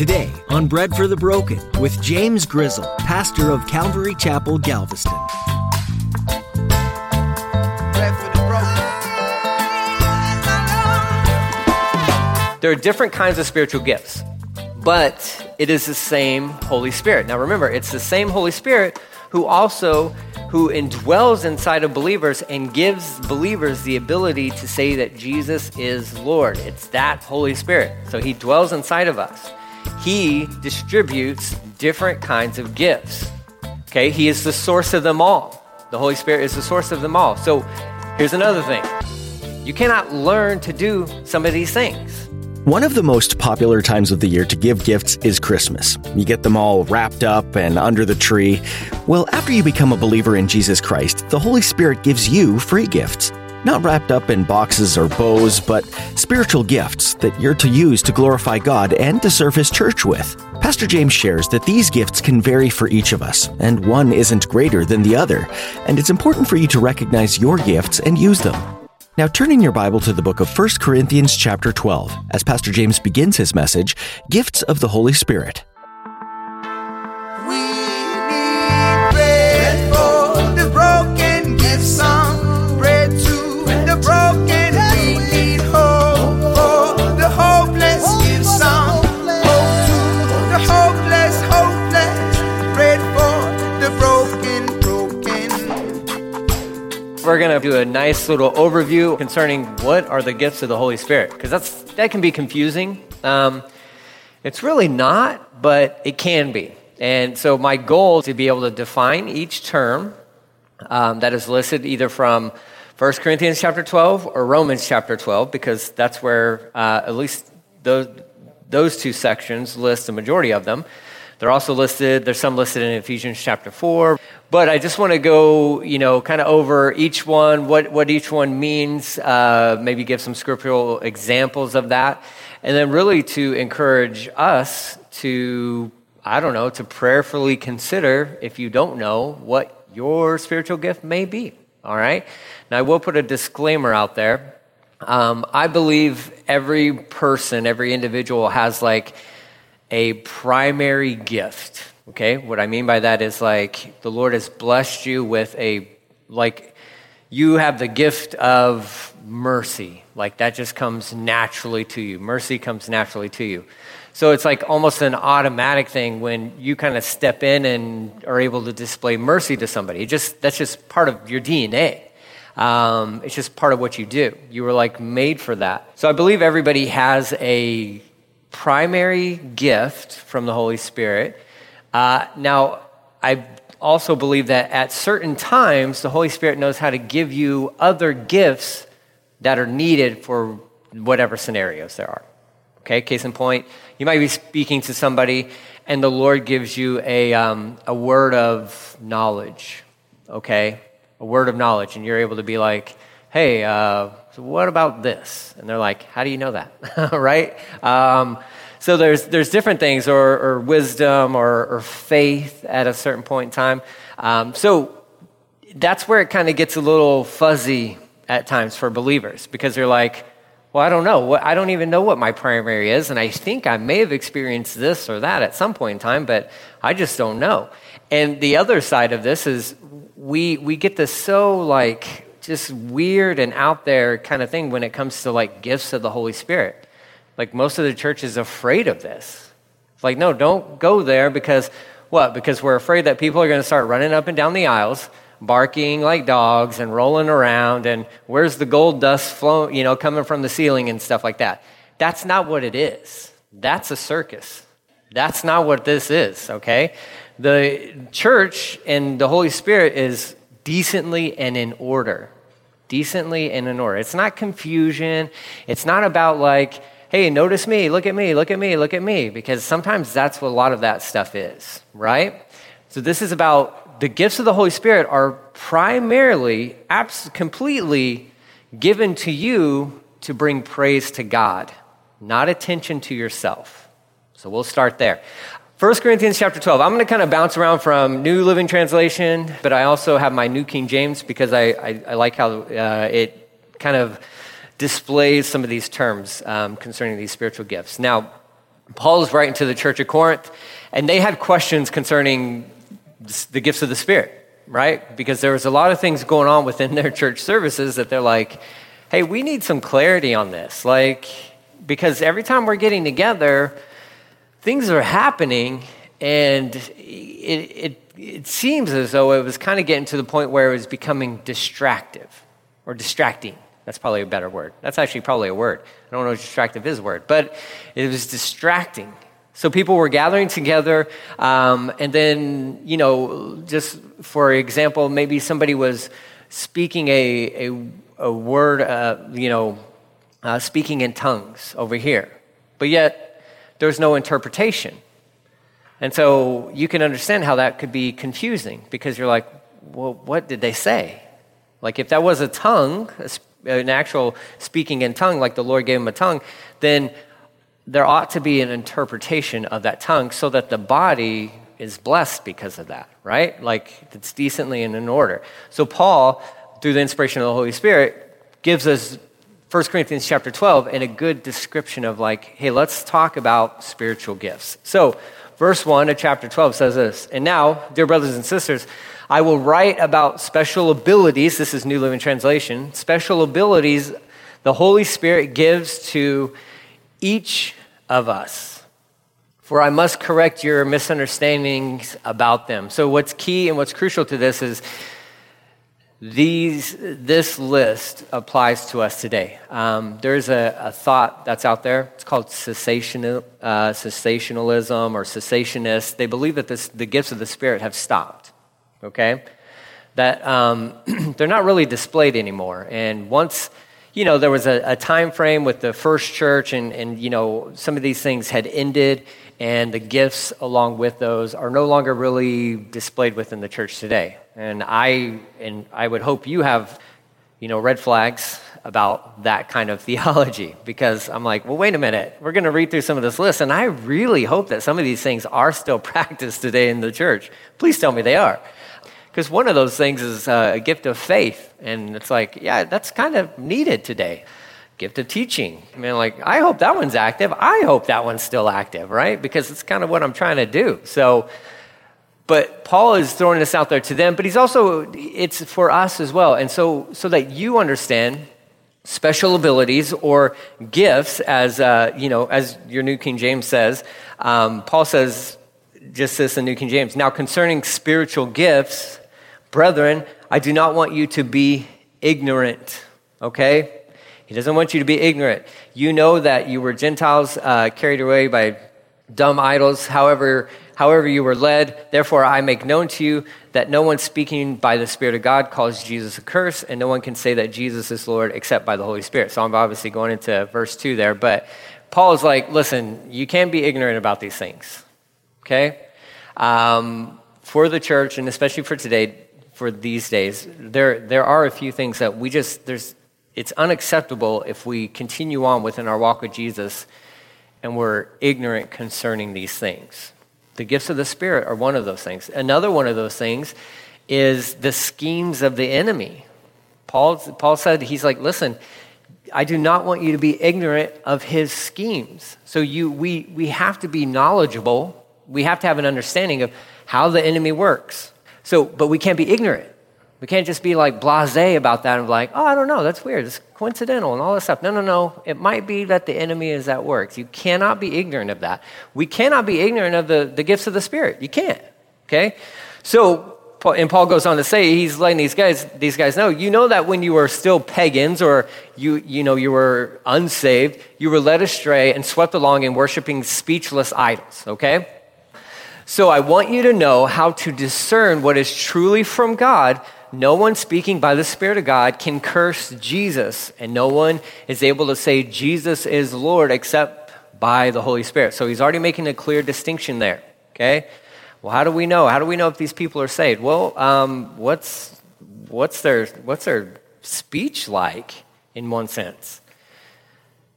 Today on Bread for the Broken with James Grizzle, pastor of Calvary Chapel, Galveston. There are different kinds of spiritual gifts, but it is the same Holy Spirit. Now remember, it's the same Holy Spirit who also who indwells inside of believers and gives believers the ability to say that Jesus is Lord. It's that Holy Spirit. So he dwells inside of us. He distributes different kinds of gifts. Okay, he is the source of them all. The Holy Spirit is the source of them all. So here's another thing. You cannot learn to do some of these things. One of the most popular times of the year to give gifts is Christmas. You get them all wrapped up and under the tree. Well, after you become a believer in Jesus Christ, the Holy Spirit gives you free gifts. Not wrapped up in boxes or bows, but spiritual gifts that you're to use to glorify God and to serve His church with. Pastor James shares that these gifts can vary for each of us, and one isn't greater than the other, and it's important for you to recognize your gifts and use them. Now turn in your Bible to the book of 1 Corinthians chapter 12 as Pastor James begins his message, Gifts of the Holy Spirit. We're going to do a nice little overview concerning what are the gifts of the Holy Spirit because that's that can be confusing. Um, it's really not, but it can be. And so my goal is to be able to define each term um, that is listed either from 1 Corinthians chapter 12 or Romans chapter 12 because that's where uh, at least those, those two sections list the majority of them. They're also listed, there's some listed in Ephesians chapter 4. But I just want to go, you know, kind of over each one, what, what each one means, uh, maybe give some scriptural examples of that, and then really to encourage us to, I don't know, to prayerfully consider, if you don't know, what your spiritual gift may be. All right? Now, I will put a disclaimer out there. Um, I believe every person, every individual has like a primary gift. Okay, what I mean by that is like the Lord has blessed you with a, like, you have the gift of mercy. Like that just comes naturally to you. Mercy comes naturally to you. So it's like almost an automatic thing when you kind of step in and are able to display mercy to somebody. It just that's just part of your DNA. Um, it's just part of what you do. You were like made for that. So I believe everybody has a primary gift from the Holy Spirit. Uh, now, I also believe that at certain times, the Holy Spirit knows how to give you other gifts that are needed for whatever scenarios there are. Okay, case in point, you might be speaking to somebody and the Lord gives you a, um, a word of knowledge, okay? A word of knowledge, and you're able to be like, hey, uh, so what about this? And they're like, how do you know that? right? Um, so there's, there's different things, or, or wisdom, or, or, faith at a certain point in time. Um, so that's where it kind of gets a little fuzzy at times for believers because they're like, well, I don't know. I don't even know what my primary is, and I think I may have experienced this or that at some point in time, but I just don't know. And the other side of this is we we get this so like just weird and out there kind of thing when it comes to like gifts of the Holy Spirit. Like most of the church is afraid of this. It's like, no, don't go there because what? Because we're afraid that people are going to start running up and down the aisles barking like dogs and rolling around and where's the gold dust flowing, you know, coming from the ceiling and stuff like that. That's not what it is. That's a circus. That's not what this is, okay? The church and the Holy Spirit is decently and in order. Decently and in order. It's not confusion. It's not about like, hey, notice me, look at me, look at me, look at me, because sometimes that's what a lot of that stuff is, right? So this is about the gifts of the Holy Spirit are primarily, abs- completely given to you to bring praise to God, not attention to yourself. So we'll start there. 1 Corinthians chapter 12. I'm going to kind of bounce around from New Living Translation, but I also have my New King James because I, I, I like how uh, it kind of displays some of these terms um, concerning these spiritual gifts. Now, Paul is writing to the church of Corinth, and they had questions concerning the gifts of the Spirit, right? Because there was a lot of things going on within their church services that they're like, hey, we need some clarity on this. Like, because every time we're getting together, things are happening, and it, it, it seems as though it was kind of getting to the point where it was becoming distractive or distracting. That's probably a better word. That's actually probably a word. I don't know if distractive is a word, but it was distracting. So people were gathering together, um, and then, you know, just for example, maybe somebody was speaking a, a, a word, uh, you know, uh, speaking in tongues over here, but yet there's no interpretation. And so you can understand how that could be confusing because you're like, well, what did they say? Like, if that was a tongue, an actual speaking in tongue, like the Lord gave him a tongue, then there ought to be an interpretation of that tongue so that the body is blessed because of that, right? Like, it's decently and in order. So, Paul, through the inspiration of the Holy Spirit, gives us 1 Corinthians chapter 12 and a good description of, like, hey, let's talk about spiritual gifts. So, verse 1 of chapter 12 says this And now, dear brothers and sisters, I will write about special abilities. This is New Living Translation. Special abilities the Holy Spirit gives to each of us. For I must correct your misunderstandings about them. So, what's key and what's crucial to this is these, this list applies to us today. Um, there's a, a, thought that's out there. It's called cessational, uh, cessationalism or cessationists. They believe that this, the gifts of the Spirit have stopped okay? That um, they're not really displayed anymore. And once, you know, there was a, a time frame with the first church, and, and, you know, some of these things had ended, and the gifts along with those are no longer really displayed within the church today. And I, and I would hope you have, you know, red flags about that kind of theology because I'm like, well, wait a minute. We're going to read through some of this list, and I really hope that some of these things are still practiced today in the church. Please tell me they are. Because one of those things is uh, a gift of faith. And it's like, yeah, that's kind of needed today. Gift of teaching. I mean, like, I hope that one's active. I hope that one's still active, right? Because it's kind of what I'm trying to do. So, but Paul is throwing this out there to them, but he's also, it's for us as well. And so, so that you understand special abilities or gifts, as, uh, you know, as your New King James says, um, Paul says, just this in New King James. Now, concerning spiritual gifts, Brethren, I do not want you to be ignorant, okay? He doesn't want you to be ignorant. You know that you were Gentiles uh, carried away by dumb idols, however, however you were led. Therefore, I make known to you that no one speaking by the Spirit of God calls Jesus a curse, and no one can say that Jesus is Lord except by the Holy Spirit. So I'm obviously going into verse 2 there, but Paul is like, listen, you can't be ignorant about these things, okay? Um, for the church, and especially for today, for these days. There, there are a few things that we just, there's, it's unacceptable if we continue on within our walk with Jesus and we're ignorant concerning these things. The gifts of the Spirit are one of those things. Another one of those things is the schemes of the enemy. Paul, Paul said, he's like, listen, I do not want you to be ignorant of his schemes. So you, we, we have to be knowledgeable. We have to have an understanding of how the enemy works. So, but we can't be ignorant. We can't just be like blase about that and be like, oh, I don't know, that's weird, it's coincidental and all this stuff. No, no, no. It might be that the enemy is at work. You cannot be ignorant of that. We cannot be ignorant of the, the gifts of the Spirit. You can't. Okay? So, and Paul goes on to say, he's letting these guys, these guys know, you know that when you were still pagans or you, you know, you were unsaved, you were led astray and swept along in worshiping speechless idols, okay? So I want you to know how to discern what is truly from God. No one speaking by the Spirit of God can curse Jesus, and no one is able to say Jesus is Lord except by the Holy Spirit. So he's already making a clear distinction there, okay? Well, how do we know? How do we know if these people are saved? Well, um, what's, what's, their, what's their speech like in one sense?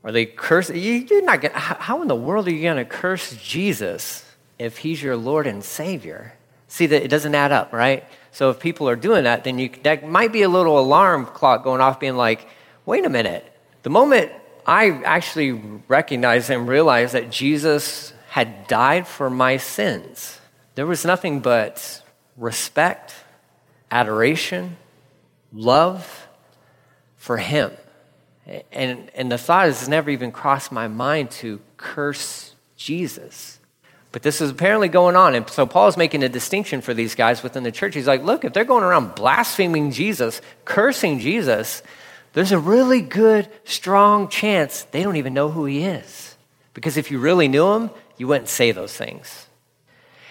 Are they cursing? You're not gonna, how in the world are you going to curse Jesus? if he's your Lord and Savior. See that it doesn't add up, right? So if people are doing that, then you, that might be a little alarm clock going off, being like, wait a minute. The moment I actually recognized and realized that Jesus had died for my sins. There was nothing but respect, adoration, love for him. And, and the thought has never even crossed my mind to curse Jesus. But this is apparently going on. And so Paul is making a distinction for these guys within the church. He's like, look, if they're going around blaspheming Jesus, cursing Jesus, there's a really good, strong chance they don't even know who he is. Because if you really knew him, you wouldn't say those things.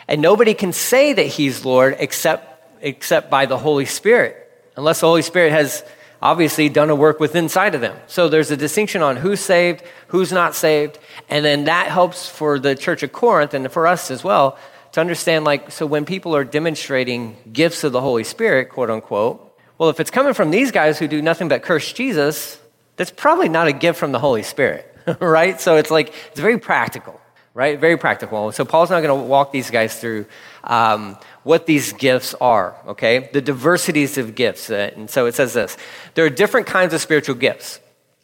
And nobody can say that he's Lord except, except by the Holy Spirit, unless the Holy Spirit has obviously done a work within inside of them. So there's a distinction on who's saved, who's not saved, and then that helps for the church of Corinth and for us as well to understand like so when people are demonstrating gifts of the Holy Spirit, quote unquote, well if it's coming from these guys who do nothing but curse Jesus, that's probably not a gift from the Holy Spirit, right? So it's like it's very practical right? Very practical. So Paul's not going to walk these guys through um, what these gifts are, okay? The diversities of gifts. Uh, and so it says this there are different kinds of spiritual gifts,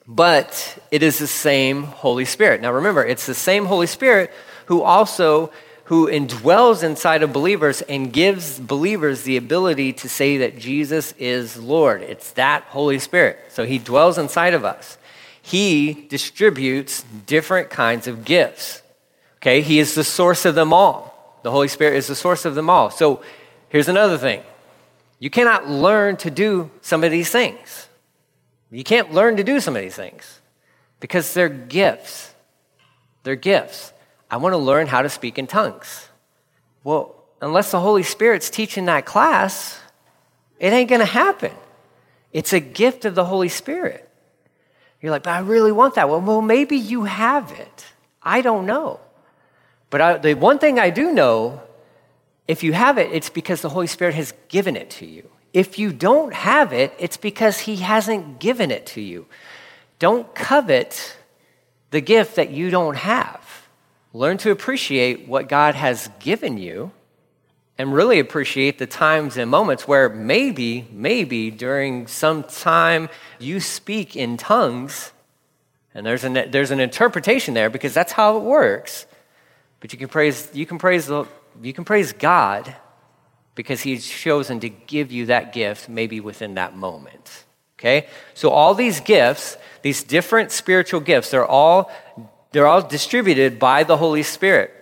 but it is the same Holy Spirit. Now remember, it's the same Holy Spirit who also who indwells inside of believers and gives believers the ability to say that Jesus is Lord. It's that Holy Spirit. So he dwells inside of us. He distributes different kinds of gifts. Okay, He is the source of them all. The Holy Spirit is the source of them all. So here's another thing you cannot learn to do some of these things. You can't learn to do some of these things because they're gifts. They're gifts. I want to learn how to speak in tongues. Well, unless the Holy Spirit's teaching that class, it ain't going to happen. It's a gift of the Holy Spirit. You're like, but I really want that. Well, well maybe you have it. I don't know. But I, the one thing I do know, if you have it, it's because the Holy Spirit has given it to you. If you don't have it, it's because He hasn't given it to you. Don't covet the gift that you don't have. Learn to appreciate what God has given you and really appreciate the times and moments where maybe, maybe during some time you speak in tongues, and there's an, there's an interpretation there because that's how it works. But you can praise, you can praise, the, you can praise God because He's chosen to give you that gift maybe within that moment. Okay? So all these gifts, these different spiritual gifts, they're all, they're all distributed by the Holy Spirit.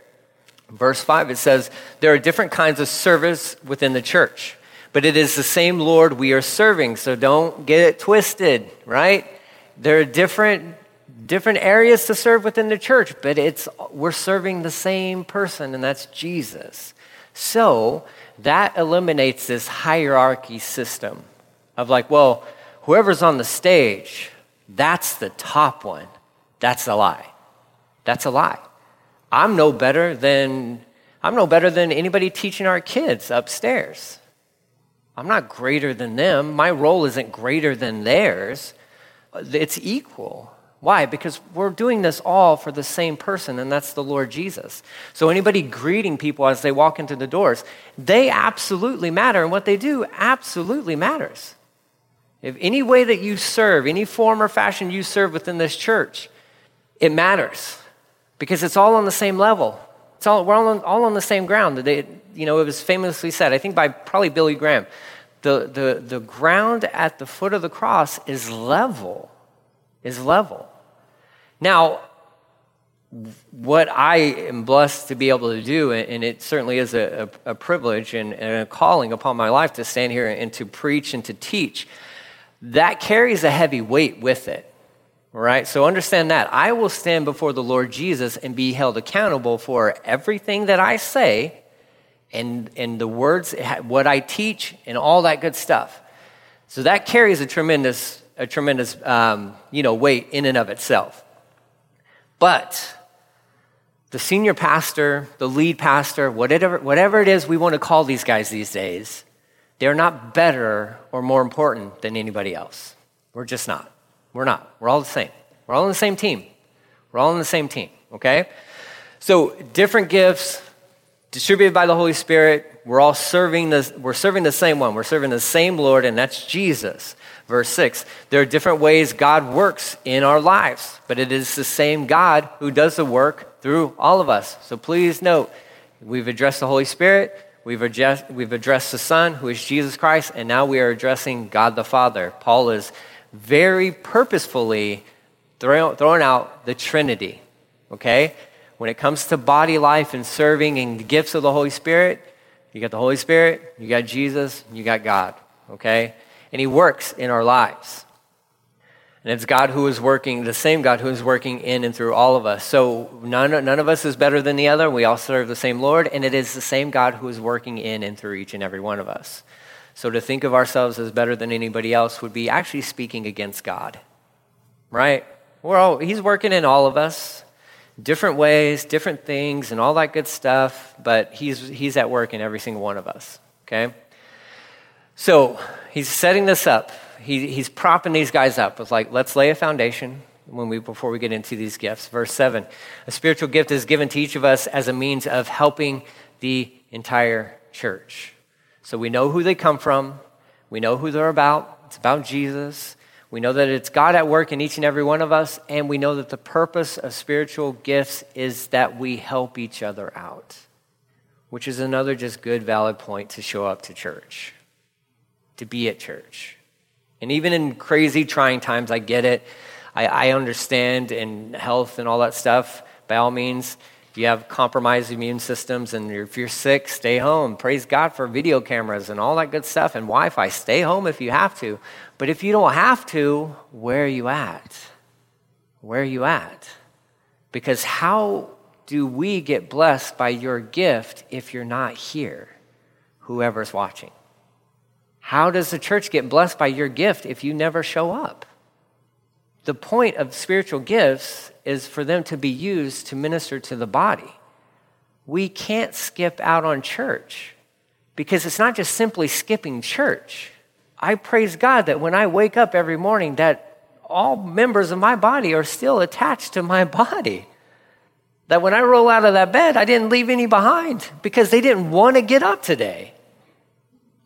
Verse 5, it says, There are different kinds of service within the church, but it is the same Lord we are serving, so don't get it twisted, right? There are different different areas to serve within the church, but it's we're serving the same person, and that's Jesus. So that eliminates this hierarchy system of like, well, whoever's on the stage, that's the top one. That's a lie. That's a lie. I'm no better than I'm no better than anybody teaching our kids upstairs. I'm not greater than them. My role isn't greater than theirs. It's equal. Why? Because we're doing this all for the same person, and that's the Lord Jesus. So, anybody greeting people as they walk into the doors, they absolutely matter, and what they do absolutely matters. If any way that you serve, any form or fashion you serve within this church, it matters because it's all on the same level. It's all, we're all on, all on the same ground. They, you know, it was famously said, I think by probably Billy Graham, the, the, the ground at the foot of the cross is level is level. Now, what I am blessed to be able to do, and it certainly is a, a, a privilege and, and, a calling upon my life to stand here and to preach and to teach, that carries a heavy weight with it. Right? So understand that. I will stand before the Lord Jesus and be held accountable for everything that I say and, and the words, what I teach, and all that good stuff. So that carries a tremendous a tremendous um, you know, weight in and of itself. But the senior pastor, the lead pastor, whatever, whatever it is we want to call these guys these days, they're not better or more important than anybody else. We're just not. We're not. We're all the same. We're all on the same team. We're all on the same team, okay? So, different gifts, distributed by the Holy Spirit. We're all serving the, we're serving the same one. We're serving the same Lord, and that's Jesus. Verse 6 There are different ways God works in our lives, but it is the same God who does the work through all of us. So please note, we've addressed the Holy Spirit, we've addressed, we've addressed the Son, who is Jesus Christ, and now we are addressing God the Father. Paul is very purposefully throwing out the Trinity, okay? When it comes to body life and serving and the gifts of the Holy Spirit, you got the Holy Spirit, you got Jesus, you got God, okay? And He works in our lives. And it's God who is working, the same God who is working in and through all of us. So none, none of us is better than the other. We all serve the same Lord, and it is the same God who is working in and through each and every one of us. So to think of ourselves as better than anybody else would be actually speaking against God, right? We're all, he's working in all of us, different ways, different things, and all that good stuff, but he's, he's at work in every single one of us, okay? So he's setting this up. He, he's propping these guys up. It's like, let's lay a foundation when we, before we get into these gifts. Verse 7 A spiritual gift is given to each of us as a means of helping the entire church. So we know who they come from, we know who they're about. It's about Jesus. We know that it's God at work in each and every one of us, and we know that the purpose of spiritual gifts is that we help each other out, which is another just good, valid point to show up to church, to be at church. And even in crazy, trying times, I get it. I, I understand in health and all that stuff. By all means, you have compromised immune systems and if you're sick, stay home. Praise God for video cameras and all that good stuff and Wi Fi. Stay home if you have to. But if you don't have to, where are you at? Where are you at? Because how do we get blessed by your gift if you're not here, whoever's watching? How does the church get blessed by your gift if you never show up? The point of spiritual gifts is for them to be used to minister to the body. We can't skip out on church because it's not just simply skipping church. I praise God that when I wake up every morning that all members of my body are still attached to my body. That when I roll out of that bed, I didn't leave any behind because they didn't want to get up today.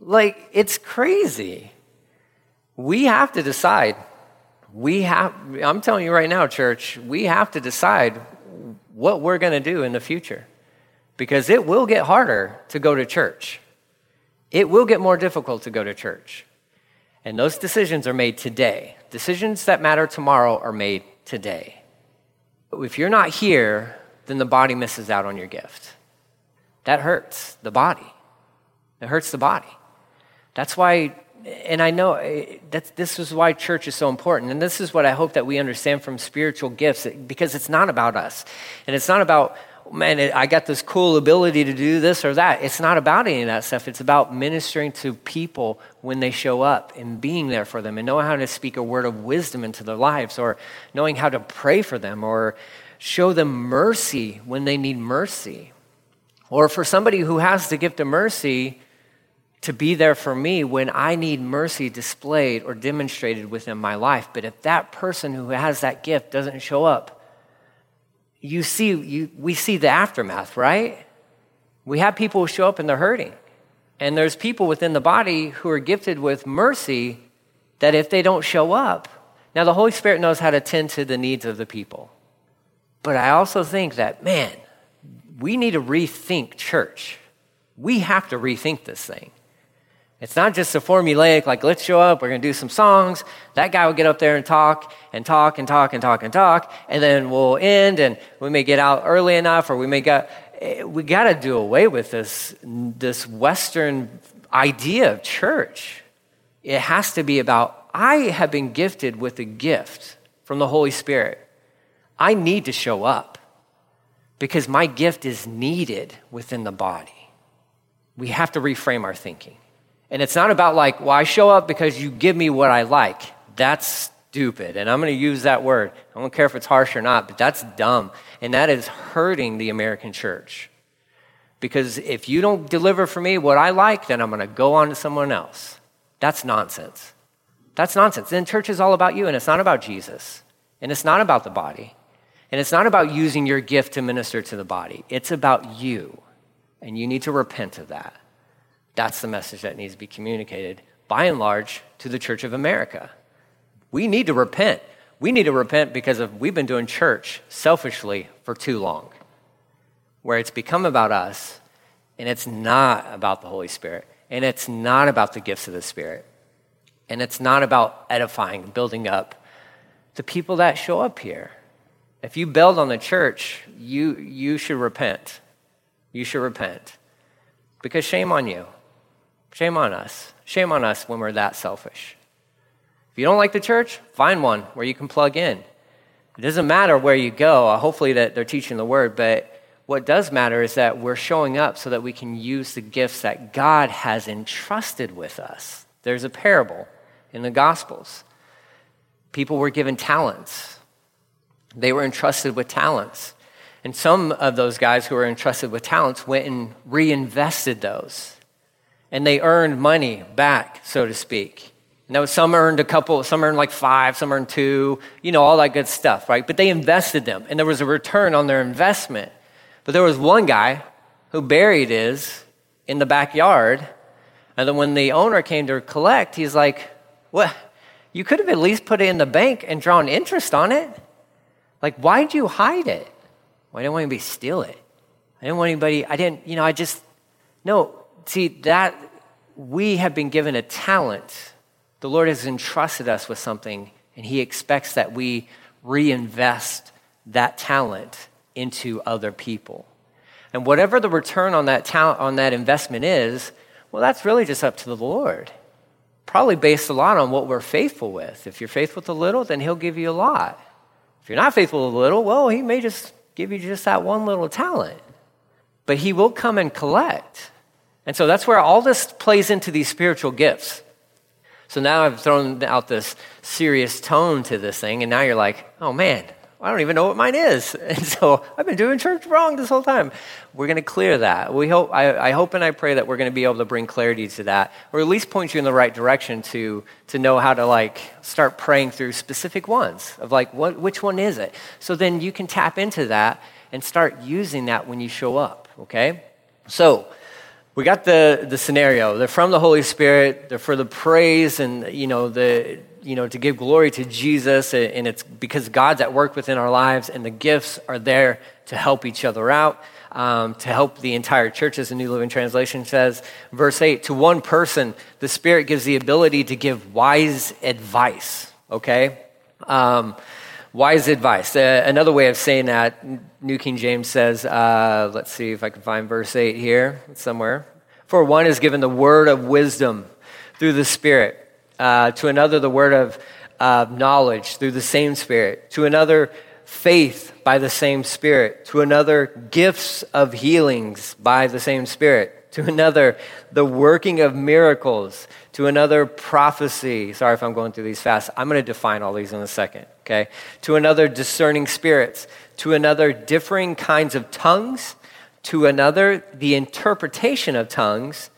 Like, it's crazy. We have to decide we have, I'm telling you right now, church, we have to decide what we're going to do in the future because it will get harder to go to church. It will get more difficult to go to church. And those decisions are made today. Decisions that matter tomorrow are made today. If you're not here, then the body misses out on your gift. That hurts the body. It hurts the body. That's why and I know eh, that this is why church is so important. And this is what I hope that we understand from spiritual gifts because it's not about us. And it's not about, man, I got this cool ability to do this or that. It's not about any of that stuff. It's about ministering to people when they show up and being there for them and knowing how to speak a word of wisdom into their lives or knowing how to pray for them or show them mercy when they need mercy. Or for somebody who has the gift of mercy, to be there for me when I need mercy displayed or demonstrated within my life. But if that person who has that gift doesn't show up, you see, you, we see the aftermath, right? We have people who show up and they're hurting. And there's people within the body who are gifted with mercy that if they don't show up, now the Holy Spirit knows how to tend to the needs of the people. But I also think that, man, we need to rethink church. We have to rethink this thing. It's not just a formulaic, like, let's show up, we're going to do some songs. That guy will get up there and talk and talk and talk and talk and talk, and then we'll end and we may get out early enough or we may get, eh, we got to do away with this, this Western idea of church. It has to be about, I have been gifted with a gift from the Holy Spirit. I need to show up because my gift is needed within the body. We have to reframe our thinking. And it's not about like, well, I show up because you give me what I like. That's stupid. And I'm going to use that word. I don't care if it's harsh or not, but that's dumb. And that is hurting the American church. Because if you don't deliver for me what I like, then I'm going to go on to someone else. That's nonsense. That's nonsense. Then church is all about you, and it's not about Jesus. And it's not about the body. And it's not about using your gift to minister to the body. It's about you. And you need to repent of that. That's the message that needs to be communicated, by and large, to the Church of America. We need to repent. We need to repent because of we've been doing church selfishly for too long, where it's become about us and it's not about the Holy Spirit and it's not about the gifts of the Spirit and it's not about edifying, building up the people that show up here. If you build on the church, you, you should repent. You should repent. Because shame on you. Shame on us. Shame on us when we're that selfish. If you don't like the church, find one where you can plug in. It doesn't matter where you go. Uh, hopefully that they're teaching the word, but what does matter is that we're showing up so that we can use the gifts that God has entrusted with us. There's a parable in the Gospels. People were given talents. They were entrusted with talents. And some of those guys who were entrusted with talents went and reinvested those. And they earned money back, so to speak. Now, some earned a couple, some earned like five, some earned two, you know, all that good stuff, right? But they invested them, and there was a return on their investment. But there was one guy who buried his in the backyard, and then when the owner came to collect, he's like, What? You could have at least put it in the bank and drawn interest on it. Like, why'd you hide it? Well, I didn't want anybody to steal it. I didn't want anybody, I didn't, you know, I just, no, see, that, we have been given a talent the Lord has entrusted us with something, and He expects that we reinvest that talent into other people. And whatever the return on that talent, on that investment is, well, that's really just up to the Lord. Probably based a lot on what we're faithful with. If you're faithful with a little, then He'll give you a lot. If you're not faithful with a little, well, He may just give you just that one little talent. But He will come and collect. And so that's where all this plays into these spiritual gifts. So now I've thrown out this serious tone to this thing, and now you're like, oh man, I don't even know what mine is. And so I've been doing church wrong this whole time. We're going to clear that. We hope, I, I, hope and I pray that we're going to be able to bring clarity to that, or at least point you in the right direction to, to know how to like start praying through specific ones of like, what, which one is it? So then you can tap into that and start using that when you show up, okay? So, we got the, the scenario. They're from the Holy Spirit. They're for the praise and, you know, the, you know, to give glory to Jesus. And it's because God's at work within our lives and the gifts are there to help each other out, um, to help the entire church, as the New Living Translation says. Verse 8, to one person, the Spirit gives the ability to give wise advice, okay? Um, wise advice. Uh, another way of saying that, New King James says, uh, let's see if I can find verse 8 here somewhere. For one is given the word of wisdom through the Spirit, uh, to another, the word of uh, knowledge through the same Spirit, to another, faith by the same Spirit, to another, gifts of healings by the same Spirit, to another, the working of miracles, to another, prophecy. Sorry if I'm going through these fast. I'm going to define all these in a second okay? To another, discerning spirits. To another, differing kinds of tongues. To another, the interpretation of tongues.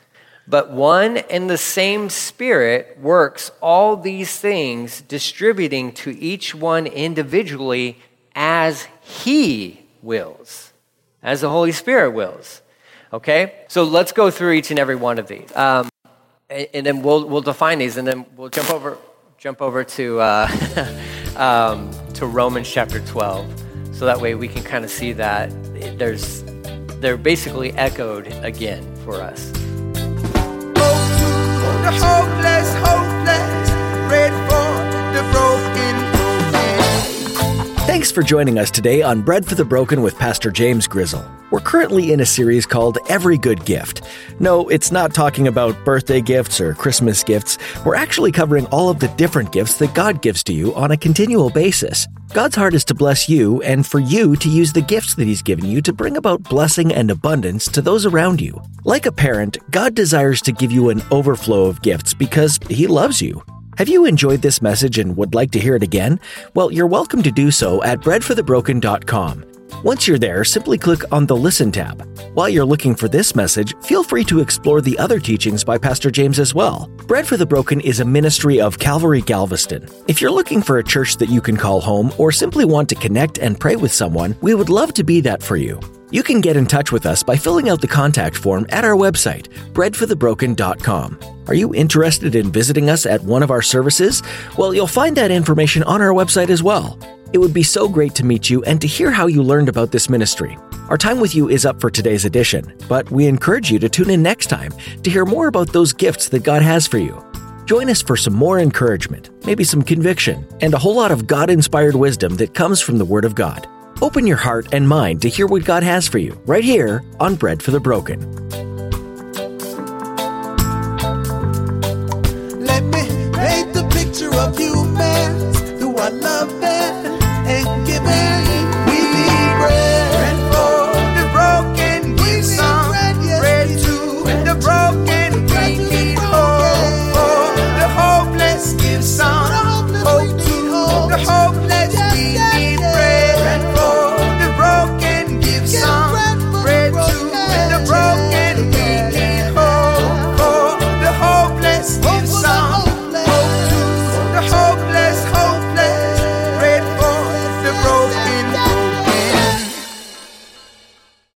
But one and the same Spirit works all these things, distributing to each one individually as He wills, as the Holy Spirit wills. Okay? So let's go through each and every one of these. Um, and, and, then we'll, we'll define these, and then we'll jump over, jump over to. Uh, um, to Romans chapter 12. So that way we can kind of see that there's, they're basically echoed again for us. the Thanks for joining us today on Bread for the Broken with Pastor James Grizzle. We're currently in a series called Every Good Gift. No, it's not talking about birthday gifts or Christmas gifts. We're actually covering all of the different gifts that God gives to you on a continual basis. God's heart is to bless you and for you to use the gifts that He's given you to bring about blessing and abundance to those around you. Like a parent, God desires to give you an overflow of gifts because He loves you. Have you enjoyed this message and would like to hear it again? Well, you're welcome to do so at breadforthebroken.com. Once you're there, simply click on the Listen tab. While you're looking for this message, feel free to explore the other teachings by Pastor James as well. Bread for the Broken is a ministry of Calvary Galveston. If you're looking for a church that you can call home or simply want to connect and pray with someone, we would love to be that for you. You can get in touch with us by filling out the contact form at our website, breadforthebroken.com. Are you interested in visiting us at one of our services? Well, you'll find that information on our website as well. It would be so great to meet you and to hear how you learned about this ministry. Our time with you is up for today's edition, but we encourage you to tune in next time to hear more about those gifts that God has for you. Join us for some more encouragement, maybe some conviction, and a whole lot of God inspired wisdom that comes from the Word of God. Open your heart and mind to hear what God has for you right here on Bread for the Broken.